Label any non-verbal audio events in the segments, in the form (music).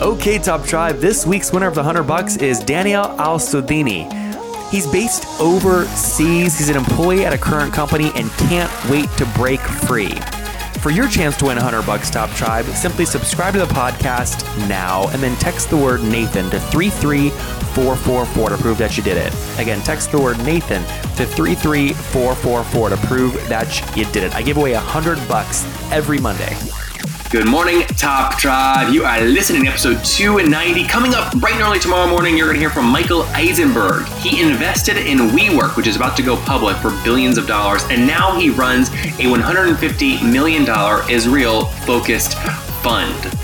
Okay, Top Tribe, this week's winner of the 100 bucks is Daniel Al Sudini. He's based overseas, he's an employee at a current company and can't wait to break free. For your chance to win 100 bucks, Top Tribe, simply subscribe to the podcast now and then text the word Nathan to 33444 to prove that you did it. Again, text the word Nathan to 33444 to prove that you did it. I give away 100 bucks every Monday. Good morning, Top Tribe. You are listening to episode 290. Coming up bright and early tomorrow morning, you're going to hear from Michael Eisenberg. He invested in WeWork, which is about to go public for billions of dollars, and now he runs a $150 million Israel focused fund.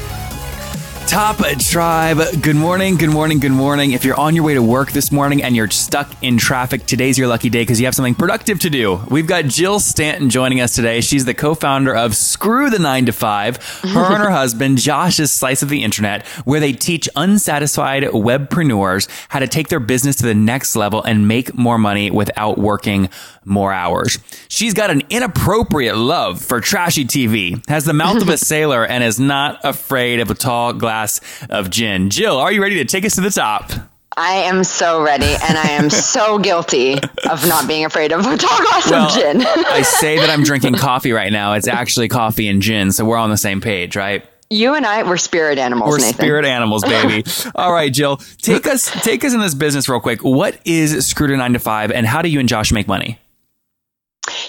Top Tribe, good morning, good morning, good morning. If you're on your way to work this morning and you're stuck in traffic, today's your lucky day because you have something productive to do. We've got Jill Stanton joining us today. She's the co founder of Screw the 9 to 5, her and her (laughs) husband, Josh's Slice of the Internet, where they teach unsatisfied webpreneurs how to take their business to the next level and make more money without working more hours. She's got an inappropriate love for trashy TV, has the mouth of a (laughs) sailor, and is not afraid of a tall glass of gin. Jill, are you ready to take us to the top? I am so ready, and I am (laughs) so guilty of not being afraid of a tall glass Well, of gin. I say that I'm drinking (laughs) coffee right now. It's actually coffee and gin, so we're on the same page, right? you and I, we're spirit animals, We're Nathan. spirit animals, baby. All right, Jill, take us take us in this business real quick. What is Screw the Nine to Five, and how do you and Josh make money?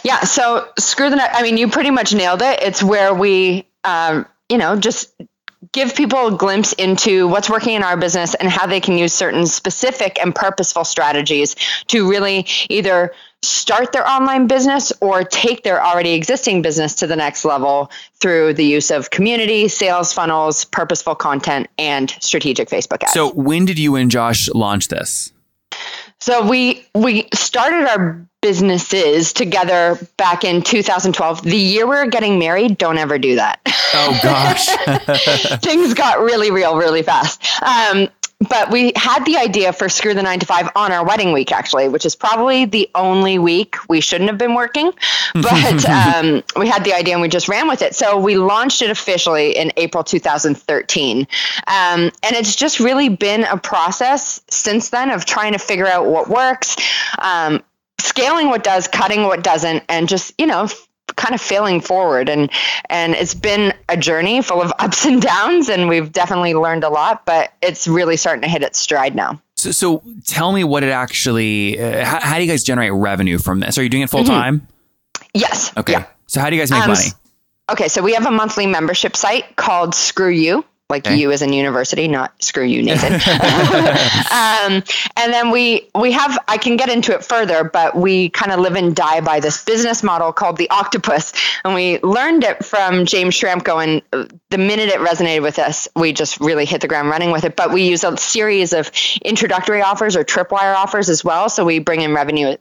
Yeah, so screw the. I mean, you pretty much nailed it. It's where we, um, you know, just give people a glimpse into what's working in our business and how they can use certain specific and purposeful strategies to really either start their online business or take their already existing business to the next level through the use of community, sales funnels, purposeful content, and strategic Facebook ads. So, when did you and Josh launch this? So we we started our businesses together back in 2012. The year we were getting married, don't ever do that. Oh gosh. (laughs) Things got really real really fast. Um, but we had the idea for Screw the Nine to Five on our wedding week, actually, which is probably the only week we shouldn't have been working. (laughs) But um, we had the idea and we just ran with it. So we launched it officially in April 2013. Um, and it's just really been a process since then of trying to figure out what works, um, scaling what does, cutting what doesn't, and just, you know, kind of failing forward and and it's been a journey full of (laughs) ups and downs and we've definitely learned a lot but it's really starting to hit its stride now So, so tell me what it actually. Uh, how, how do you guys generate revenue from this? Are you doing it full time? yes Okay. yeah So how do you guys make Um, money? okay so we have a monthly membership site called screw you like Okay. you as in university not screw you nathan. (laughs) (laughs) Um, and then we we have i can get into it further but we kind of live and die by this business model called the octopus. And we learned it from James Schramko and the minute it resonated with us we just really hit the ground running with it. But we use a series of introductory offers or tripwire offers as well. So we bring in revenue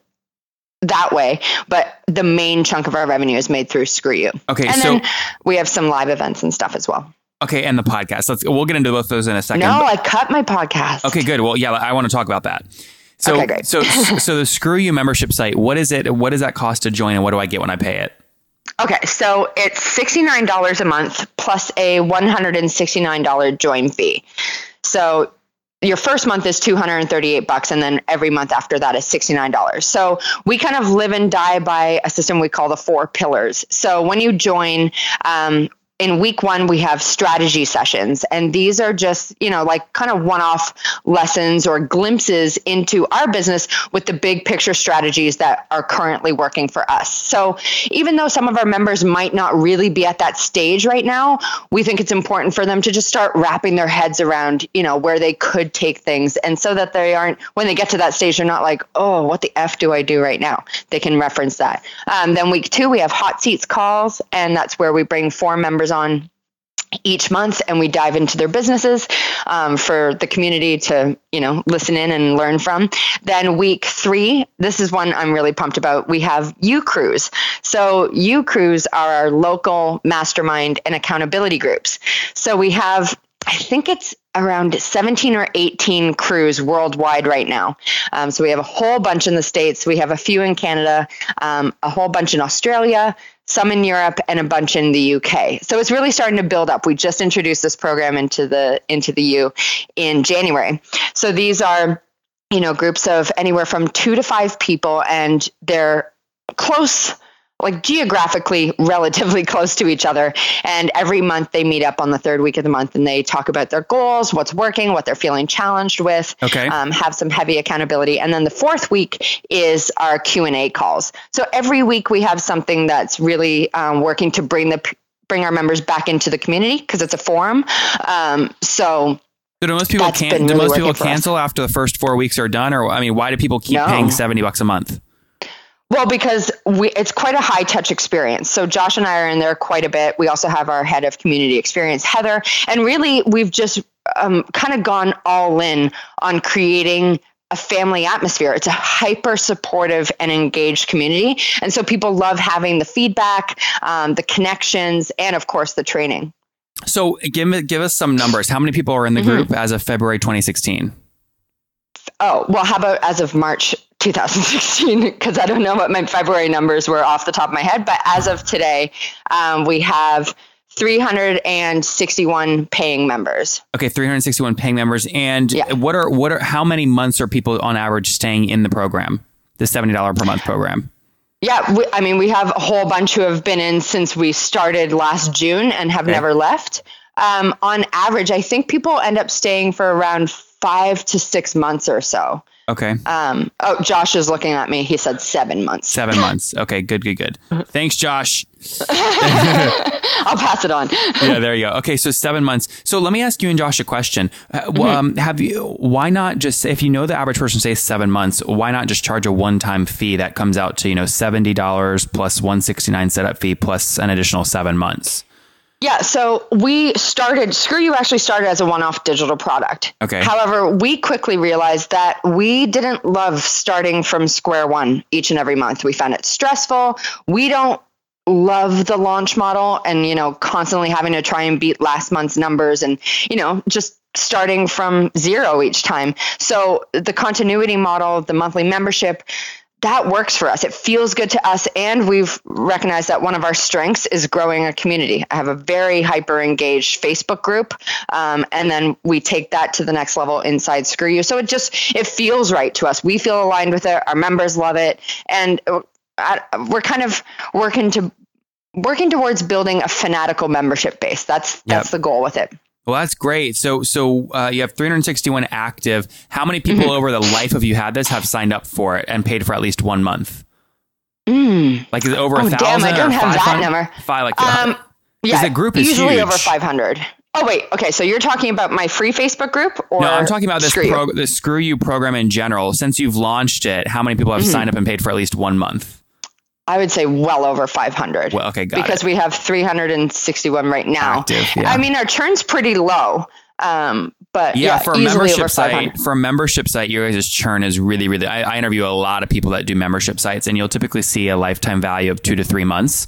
that way but the main chunk of our revenue is made through screw you. Okay, and so- then we have some live events and stuff as well Okay, and the podcast. Let's. We'll get into both those in a second. no i cut my podcast Okay, good. Well, yeah, I want to talk about that. So, Okay, great. so, (laughs) so the Screw You membership site. What is it? What does that cost to join, and what do I get when I pay it? Okay, so it's $69 a month plus a $169 join fee. So your first month is 238 bucks and then every month after that is $69. So we kind of live and die by a system we call the four pillars. So when you join um, in week one, we have strategy sessions, and these are just, you know, like kind of one off lessons or glimpses into our business with the big picture strategies that are currently working for us. So, even though some of our members might not really be at that stage right now, we think it's important for them to just start wrapping their heads around, you know, where they could take things. And so that they aren't, when they get to that stage, they're not like, oh, what the F do I do right now? They can reference that. Um, then, week two, we have hot seats calls, and that's where we bring four members on each month and we dive into their businesses um, for the community to you know listen in and learn from. Then week three this is one i'm really pumped about. We have u crews so u crews are our local mastermind and accountability groups. So we have I think it's around 17 or 18 crews worldwide right now. Um, so we have a whole bunch in the States, we have a few in Canada, um, a whole bunch in Australia, some in Europe, and a bunch in the UK. So it's really starting to build up. We just introduced this program into the into the U in January. So these are you know groups of anywhere from two to five people and they're close like geographically relatively (laughs) close to each other. And every month they meet up on the third week of the month and they talk about their goals, what's working, what they're feeling challenged with. Okay. Um, have some heavy accountability. And then the fourth week is our Q and A calls. So every week we have something that's really um, working to bring the bring our members back into the community because it's a forum. Um, so. Do most people can do most people cancel after the first four weeks are done, or I mean, why do people keep no. paying seventy bucks a month? Well, because we, it's quite a high touch experience. So Josh and I are in there quite a bit. We also have our head of community experience, Heather, and really we've just um, kind of gone all in on creating a family atmosphere. It's a hyper supportive and engaged community, and so people love having the feedback, um, the connections, and of course the training. So give me, give us some numbers. How many people are in the mm-hmm. group as of February 2016? Oh, well, how about as of March 2016? Because I don't know what my February numbers were off the top of my head. But as of today, um, we have 361 paying members. Okay, 361 paying members. And yeah. what are what are how many months are people on average staying in the program? The $70 per month program? Yeah, we, I mean, we have a whole bunch who have been in since we started last June and have okay. never left. Um, on average, I think people end up staying for around five to six months or so. Okay. Um, oh, Josh is looking at me. He said seven months. Seven (laughs) months. Okay. Good. Good. Good. Thanks, Josh. (laughs) I'll pass it on. (laughs) yeah. There you go. Okay. So seven months. So let me ask you and Josh a question. Uh, mm-hmm. Um, have you? Why not just if you know the average person stays seven months? Why not just charge a one-time fee that comes out to you know seventy dollars plus one sixty-nine setup fee plus an additional seven months? Yeah, so we started, Screw You actually started as a one off digital product. Okay. However, we quickly realized that we didn't love starting from square one each and every month. We found it stressful. We don't love the launch model and, you know, constantly having to try and beat last month's numbers and, you know, just starting from zero each time. So the continuity model, the monthly membership, that works for us. It feels good to us. And we've recognized that one of our strengths is growing a community. I have a very hyper engaged Facebook group. Um, and then we take that to the next level inside Screw You. So it just, it feels right to us. We feel aligned with it. Our members love it. And uh, we're kind of working to, working towards building a fanatical membership base. That's, that's yep. the goal with it. Well, that's great. So, so uh, you have 361 active. How many people mm-hmm. over the life of you had this have signed up for it and paid for at least one month? Mm. Like is it over oh, a thousand? Damn, I don't have that number. Five, like um, yeah, the group is usually huge. over 500. Oh wait, okay. So you're talking about my free Facebook group, or no? I'm talking about this Screw pro- the Screw You program in general. Since you've launched it, how many people have mm-hmm. signed up and paid for at least one month? I would say well over 500. Well, okay, because it. we have 361 right now. Active, yeah. I mean, our churn's pretty low. Um, but yeah, yeah for a membership site, for a membership site, your guys' churn is really, really. I, I interview a lot of people that do membership sites, and you'll typically see a lifetime value of two to three months.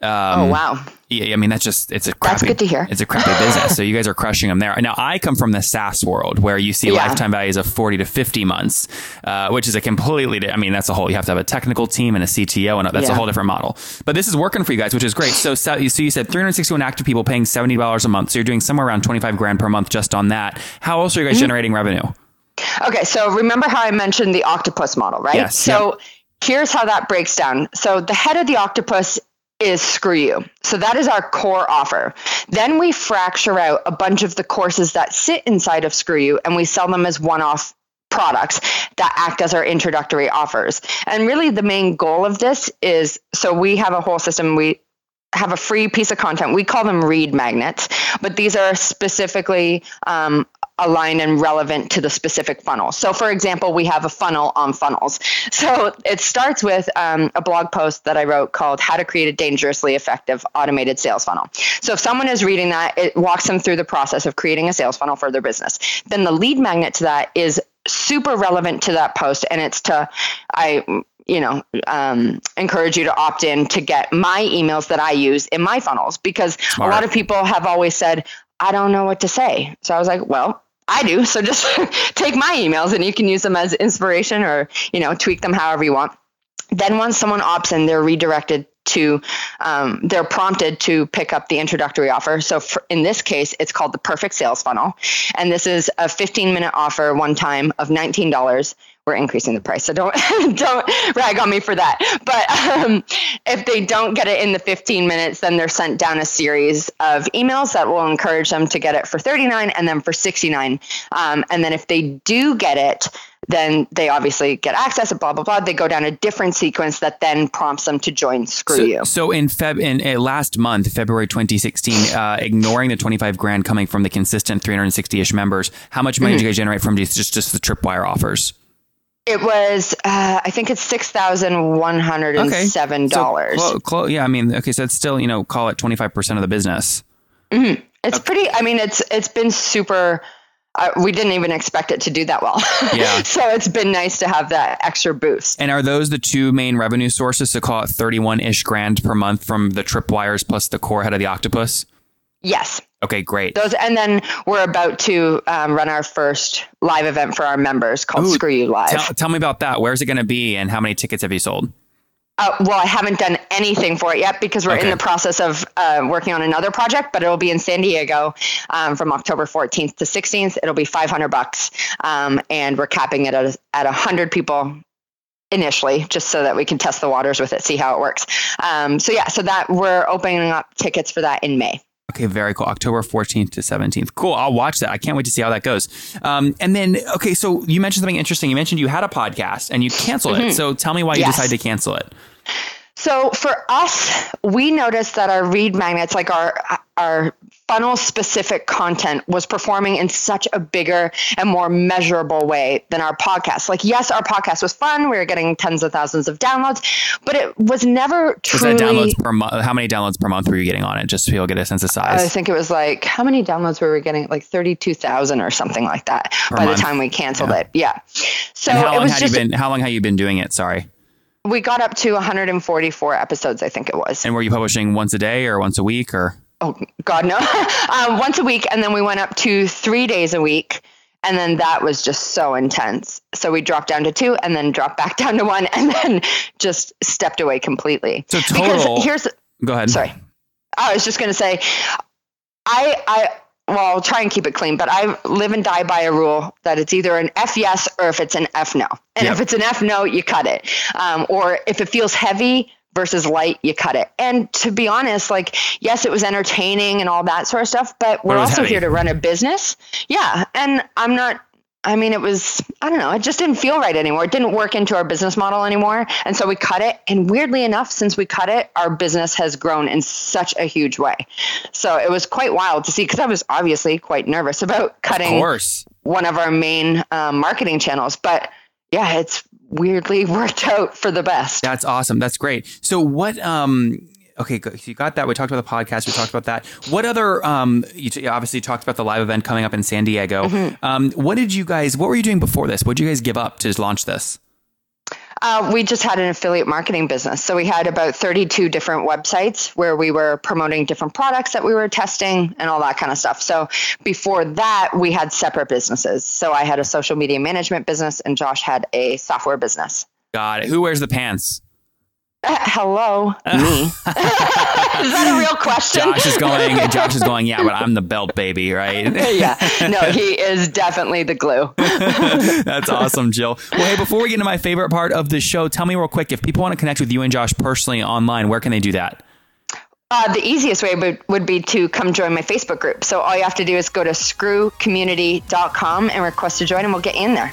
Um, oh wow! Yeah, I mean that's just it's a crappy, that's good to hear. It's a crappy business, so you guys are crushing them there. Now I come from the SaaS world where you see yeah. lifetime values of forty to fifty months, uh, which is a completely. I mean that's a whole. You have to have a technical team and a CTO, and that's yeah. a whole different model. But this is working for you guys, which is great. So so you said three hundred sixty one active people paying seventy dollars a month. So you're doing somewhere around twenty five grand per month just on that. How else are you guys mm-hmm. generating revenue? Okay, so remember how I mentioned the octopus model, right? Yes. So. Yep here's how that breaks down. So the head of the octopus is Screw You. So that is our core offer. Then we fracture out a bunch of the courses that sit inside of Screw You and we sell them as one off products that act as our introductory offers. And really the main goal of this is so we have a whole system we have a free piece of content. We call them lead magnets, but these are specifically um, aligned and relevant to the specific funnel. So, for example, we have a funnel on funnels. (laughs) So, it starts with um, a blog post that I wrote called How to Create a Dangerously Effective Automated Sales Funnel. So, if someone is reading that, it walks them through the process of creating a sales funnel for their business. Then, the lead magnet to that is super relevant to that post, and it's to, I, you know, um, encourage you to opt in to get my emails that I use in my funnels because Smart. a lot of people have always said, I don't know what to say. So I was like, well, I do. So just (laughs) take my emails and you can use them as inspiration or, you know, tweak them however you want. Then once someone opts in, they're redirected to, um, they're prompted to pick up the introductory offer. So for, in this case, it's called the perfect sales funnel. And this is a 15 minute offer one time of $19 we're increasing the price. So don't (laughs) don't rag on me for that. But um, if they don't get it in the 15 minutes, then they're sent down a series of emails that will encourage them to get it for 39 and then for 69. Um, and then if they do get it, then they obviously get access. Blah blah blah. They go down a different sequence that then prompts them to join Screw So, You. so in Feb in uh, last month, February 2016, uh, ignoring the 25 grand coming from the consistent 360 ish members, how much money did you guys generate from just just the tripwire offers? It was, uh, I think it's six thousand one hundred and seven dollars. So, clo- clo- yeah, I mean, okay, so it's still you know call it 25 percent of the business. It's pretty. I mean, it's it's been super. Uh, we didn't even expect it to do that well. Yeah. (laughs) so it's been nice to have that extra boost. And are those the two main revenue sources? To call it 31 ish grand per month from the tripwires plus the core head of the octopus. Yes. Okay, great. Those, and then we're about to um, run our first live event for our members called Ooh, Screw You Live. Tell, tell me about that. Where's it going to be, and how many tickets have you sold? Uh, well, I haven't done anything for it yet because we're Okay. in the process of uh, working on another project, but it'll be in San Diego um, from October 14th to 16th. It'll be 500 bucks, um, and we're capping it at at 100 people initially, just so that we can test the waters with it, see how it works. Um, so yeah, so that we're opening up tickets for that in May. Okay, very cool. October 14th to 17th. Cool. I'll watch that. I can't wait to see how that goes. Um, and then, okay, so you mentioned something interesting. You mentioned you had a podcast and you canceled it. So tell me why you Mm-hmm. Decided to cancel it. So for us, we noticed that our lead magnets, like our our funnel specific content, was performing in such a bigger and more measurable way than our podcast. Like, yes, our podcast was fun; we were getting tens of thousands of downloads, but it was never Was truly. that downloads per month? How many downloads per month were you getting on it? Just so you'll get a sense of size. I think it was like how many downloads were we getting? Like thirty-two thousand or something like that by month. the time we canceled Yeah. it. Yeah. So and how it long was had just you been? How long have you been doing it? Sorry. We got up to 144 episodes, I think it was. And were you publishing once a day or once a week or? oh god no um, (laughs) once a week and then we went up to three days a week and then that was just so intense so we dropped down to two and then dropped back (laughs) down to one and then just stepped away completely So total- because here's Go ahead. sorry i was just going to say i i well i'll try and keep it clean but i live and die by a rule that it's either an f yes or if it's an f no. And Yep. if it's an f no you cut it. Um, or if it feels heavy versus light you cut it. And to be honest like yes it was entertaining and all that sort of stuff but we're also heavy. here to run a business. Yeah. And i'm not I mean, it was, I don't know, it just didn't feel right anymore. It didn't work into our business model anymore. And so we cut it. And weirdly enough, since we cut it, our business has grown in such a huge way. So it was quite wild to see because I was obviously quite nervous about cutting course. one of our main um, marketing channels. But yeah, it's weirdly (laughs) worked out for the best. That's awesome. That's great. So what? Um. Okay, go- so you got that. We talked about the podcast. We talked about that. What other? Um. You t- obviously talked about the live event coming up in San Diego. Mm-hmm. Um. What did you guys? What were you doing before this? What did you guys give up to launch this? Uh, we just had an affiliate marketing business. So we had about 32 different websites where we were promoting different products that we were testing and all that kind of stuff. So before that, we had separate businesses. So I had a social media management business and Josh had a software business. Got it. Who wears the pants? Uh, hello, (laughs) me. Is that a real question? Josh is going. Josh is going. Yeah, but I'm the belt baby, right? (laughs) yeah. No, he is definitely the glue. (laughs) That's awesome, Jill. Well, hey, before we get into my favorite part of the show, tell me real quick if people want to connect with you and Josh personally online, where can they do that? Uh, the easiest way would, would be to come join my Facebook group. So all you have to do is go to screwcommunity.com and request to join, and we'll get you in there.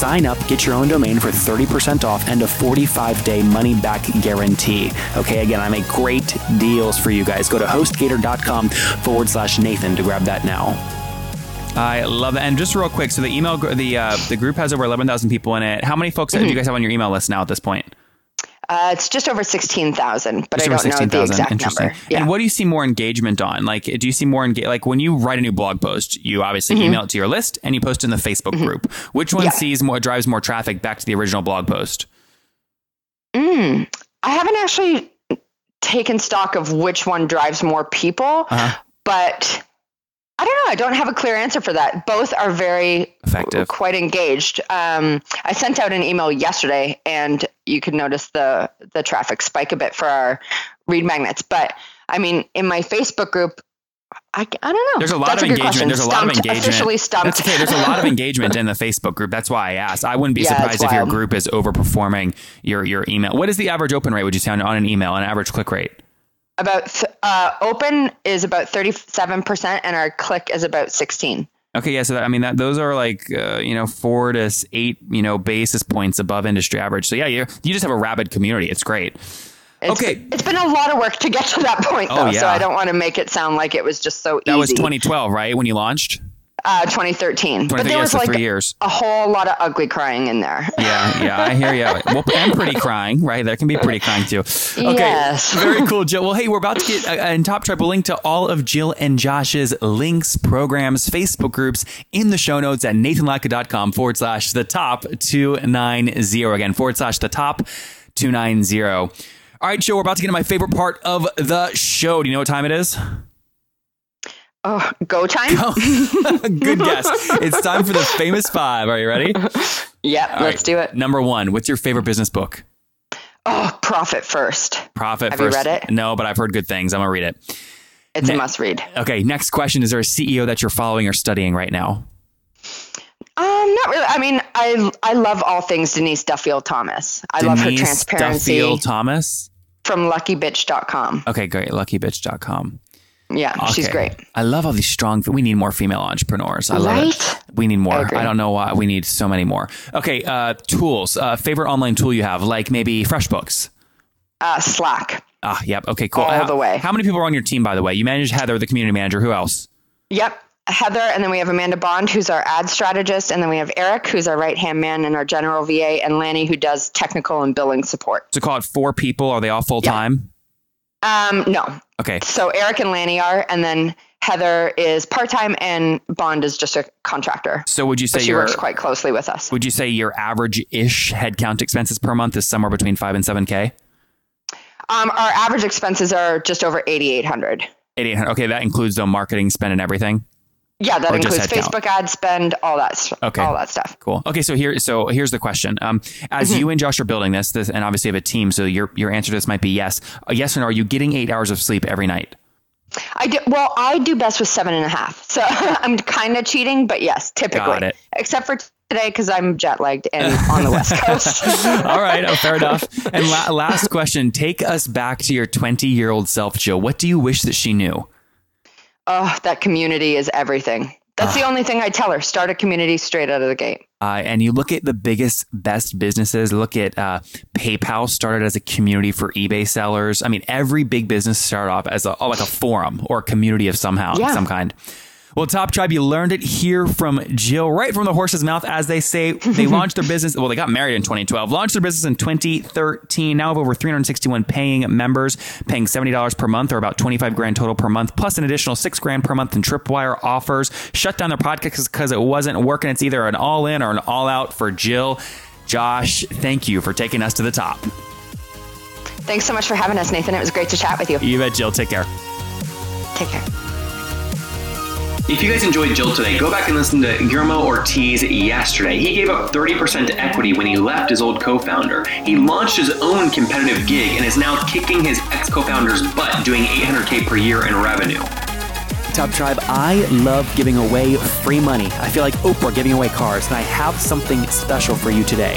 sign up, get your own domain for 30% off and a 45 day money back guarantee. Okay, again, I make great deals for you guys. Go to hostgator.com forward slash Nathan to grab that now. I love it. And just real quick, so the email, the uh, the group has over 11,000 people in it. How many folks do you guys have on your email list now at this point? Uh, it's just over 16,000, but Just I don't know the 16,000. exact number. Yeah. And what do you see more engagement on? Like, do you see more engage? Like when you write a new blog post, you obviously Mm-hmm. email it to your list and you post in the Facebook group. Which one Yeah. sees more drives more traffic back to the original blog post? Mm, I haven't actually taken stock of which one drives more people, Uh-huh. but I don't know. I don't have a clear answer for that. Both are very Effective. quite engaged. Um, I sent out an email yesterday, and you could notice the the traffic spike a bit for our lead magnets. But I mean, in my Facebook group, I, I don't know. There's a lot That's of good engagement. question. There's a lot of engagement. Officially stumped. That's okay. There's a lot of (laughs) engagement in the Facebook group. That's why I asked. I wouldn't be Yeah, surprised if your group is overperforming your your email. What is the average open rate? Would you say on, on an email? An average click rate? About th- uh, open is about thirty seven percent, and our click is about sixteen. Okay, yeah. So that, I mean, that those are like uh, you know four to eight you know basis points above industry average. So yeah, you you just have a rabid community. It's great. It's, Okay. It's been a lot of work to get to that point, Oh, though. yeah. So I don't want to make it sound like it was just so That easy. was 2012, right? When you launched. Uh, 2013. But there yeah, was so like years. a whole lot of ugly crying in there. Yeah, yeah, I hear you. (laughs) Well, and pretty crying, right? There can be pretty crying too. Okay, Yes. (laughs) very cool, Jill. Well, hey, we're about to get uh, in Top Tribe. We'll link to all of Jill and Josh's links, programs, Facebook groups in the show notes at nathanlatka.com forward slash the top 290. Again, forward slash the top 290. All right, Jill, we're about to get to my favorite part of the show. Do you know what time it is? Oh, go time? (laughs) Good guess. It's time for the famous five. Are you ready? (laughs) Yep, All let's right. do it. Number one, what's your favorite business book? Oh, profit first. Profit Have you first. read it? No, but I've heard good things. I'm gonna read it. It's Ne- a must read. Okay, next question. Is there a CEO that you're following or studying right now? Um, not really. I mean, I I love all things Denise Duffield Thomas. I love her Denise transparency Duffield Thomas. from luckybitch.com. Okay, great. Luckybitch.com. Yeah, she's great. I love all these strong. We need more female entrepreneurs. I love Right? it. We need more. I I, don't know why. We need so many more. Okay, uh, tools. Uh, favorite online tool you have, like maybe FreshBooks. Uh, Slack. Ah, yep. Okay, cool. All how, the way. How many people are on your team, by the way? You manage Heather, the community manager. Who else? Yep. Heather, and then we have Amanda Bond, who's our ad strategist, and then we have Eric, who's our right hand man and our general VA, and Lanny, who does technical and billing support. So call it four people. Are they all full time? Um, no. Okay. So Eric and Lanny are, and then Heather is part time, and Bond is just a contractor. So would you say she works quite closely with us. would you say your average ish headcount expenses per month is somewhere between five and seven k? Um, our average expenses are just over eighty eight hundred. Eighty eight hundred. Okay, that includes the marketing spend and everything. Yeah, that includes? Facebook ad spend, all that, s- Okay. all that stuff. Cool. Okay, so here, so here's the question. Um, as Mm-hmm. you and Josh are building this, this, and obviously have a team, so your your answer to this might be yes. Uh, yes or no? Are you getting eight hours of sleep every night? I do well. I do best with seven and a half, so (laughs) I'm kind of cheating, but yes, typically, Got it. except for today because I'm jet lagged and on the west coast. (laughs) (laughs) All right, oh, fair enough. And la- last question: Take us back to your twenty year old self, Jill. What do you wish that she knew? Oh, that community is everything. That's Ah. the only thing I tell her. Start a community straight out of the gate. Uh, and you look at the biggest, best businesses. Look at uh, PayPal started as a community for eBay sellers. I mean, every big business started off as a like a forum or a community of somehow Yeah. some kind. Well, Top Tribe, you learned it here from Jill, right from the horse's mouth, as they say. They (laughs) launched their business. Well, they got married in 2012, launched their business in 2013. Now have over 361 paying members, paying $70 per month, or about 25 grand total per month, plus an additional six grand per month in Tripwire offers. Shut down their podcast because it wasn't working. It's either an all in or an all out for Jill. Josh, thank you for taking us to the top. Thanks so much for having us, Nathan. It was great to chat with you. You bet, Jill. Take care. Take care. If you guys enjoyed Jill today, go back and listen to Guillermo Ortiz yesterday. He gave up 30% equity when he left his old co founder. He launched his own competitive gig and is now kicking his ex co founder's butt, doing 800K per year in revenue. Top Tribe, I love giving away free money. I feel like Oprah giving away cars, and I have something special for you today.